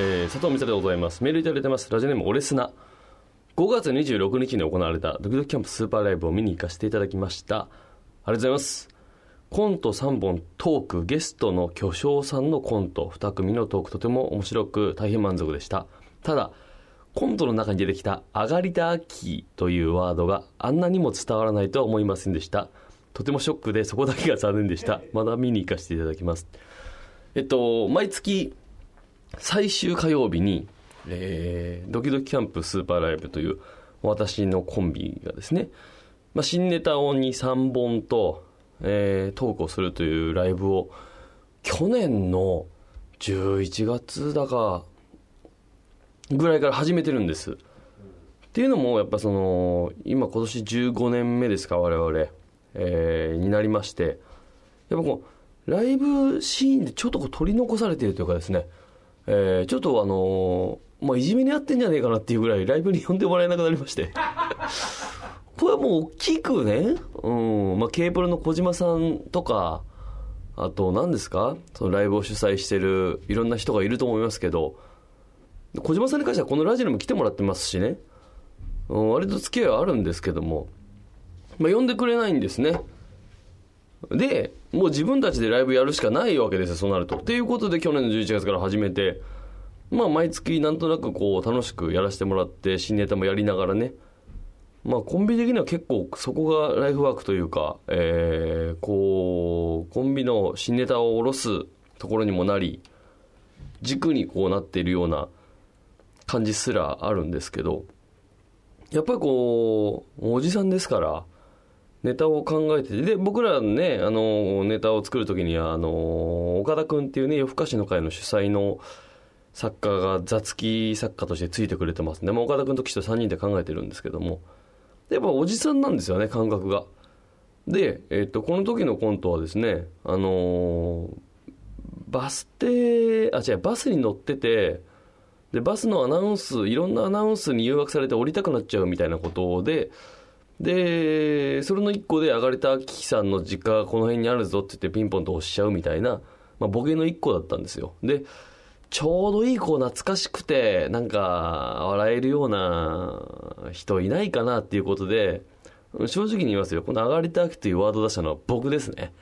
えー、佐藤美沙でございます。メールいただいてます。ラジオネームオレスナ。5月26日に行われたドキドキキャンプスーパーライブを見に行かせていただきました。ありがとうございます。コント3本トーク、ゲストの巨匠さんのコント、2組のトークとても面白く大変満足でした。ただ、コントの中に出てきた「上がりたき」というワードがあんなにも伝わらないとは思いませんでしたとてもショックでそこだけが残念でしたまだ見に行かせていただきますえっと毎月最終火曜日に、えードキドキキャンプスーパーライブという私のコンビがですね、まあ、新ネタを2、3本と、えートークをするというライブを去年の11月だかぐらいから始めてるんです。っていうのもやっぱその今今年15年目ですか我々、えーになりましてやっぱこうライブシーンでちょっとこう取り残されているというかですね、えーちょっとあのーまあ、いじめにあってんじゃねえかなっていうぐらいライブに呼んでもらえなくなりまして。これはもう大きくね、うん。まあ、K プロの小島さんとかあと何ですか？そのライブを主催してるいろんな人がいると思いますけど。小島さんに関してはこのラジオにも来てもらってますしね、うん、割と付き合いはあるんですけども、まあ、呼んでくれないんですね。でもう自分たちでライブやるしかないわけですよそうなると。っていうことで去年の11月から始めてまあ毎月なんとなくこう楽しくやらせてもらって新ネタもやりながらね。まあコンビ的には結構そこがライフワークというか、えーこうコンビの新ネタを下ろすところにもなり軸にこうなっているような感じすらあるんですけどやっぱりこうおじさんですからネタを考えてて。で僕らねあのネタを作る時にはあの岡田君っていうね夜更かしの会の主催の作家が雑記作家としてついてくれてますね、まあ、岡田君と岸と3人で考えてるんですけども。やっぱおじさんなんですよね感覚が。で、えっとこの時のコントはですねあのバス停あ違うバスに乗っててでバスのアナウンスいろんなアナウンスに誘惑されて降りたくなっちゃうみたいなことででそれの一個で上がれたキさんの実家がこの辺にあるぞって言ってピンポンと押しちゃうみたいな、まあ、ボケの一個だったんですよ。でちょうどいいこう懐かしくてなんか笑えるような人いないかなっていうことで正直に言いますよ。この上がりたあきというワード出したのは僕ですね。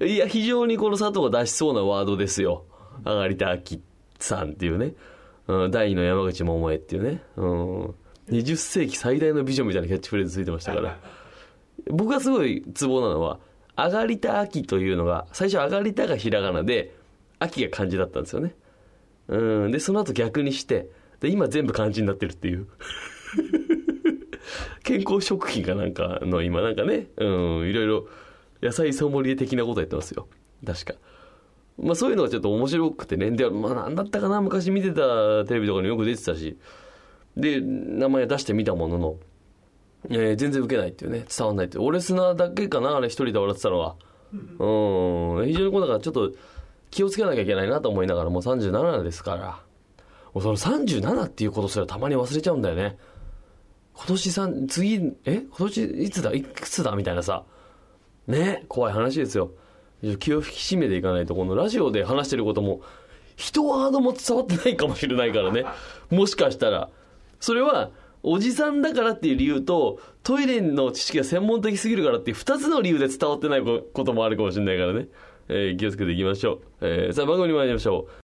いや非常にこの佐藤が出しそうなワードですよ。上がりたあきさんっていうね、うん、第二の山口百恵っていうね、うん、20世紀最大の美女みたいなキャッチフレーズついてましたから。僕がすごいツボなのは上がりた秋というのが最初上がりたがひらがなで秋が漢字だったんですよね。うん。でその後逆にしてで今全部漢字になってるっていう。健康食品かなんかの今なんかね。うん。いろいろ野菜ソムリエ的なことやってますよ。確か。まあそういうのがちょっと面白くてね。でまあ何だったかな。昔見てたテレビとかによく出てたし。で名前出してみたもののえー全然受けないっていうね伝わんないって俺砂だけかなあれ一人で笑ってたのは。うん。非常にこうだからちょっと気をつけなきゃいけないなと思いながらもう37ですから。もうその37っていうことすらたまに忘れちゃうんだよね。今年さん次え？今年いつだ？いくつだ？みたいなさ。ね？怖い話ですよ。気を引き締めていかないとこのラジオで話してることも一ワードも伝わってないかもしれないからね。もしかしたらそれはおじさんだからっていう理由とトイレの知識が専門的すぎるからっていう二つの理由で伝わってないこともあるかもしれないからね、えー気をつけていきましょう、えーさあ番組に参りましょう。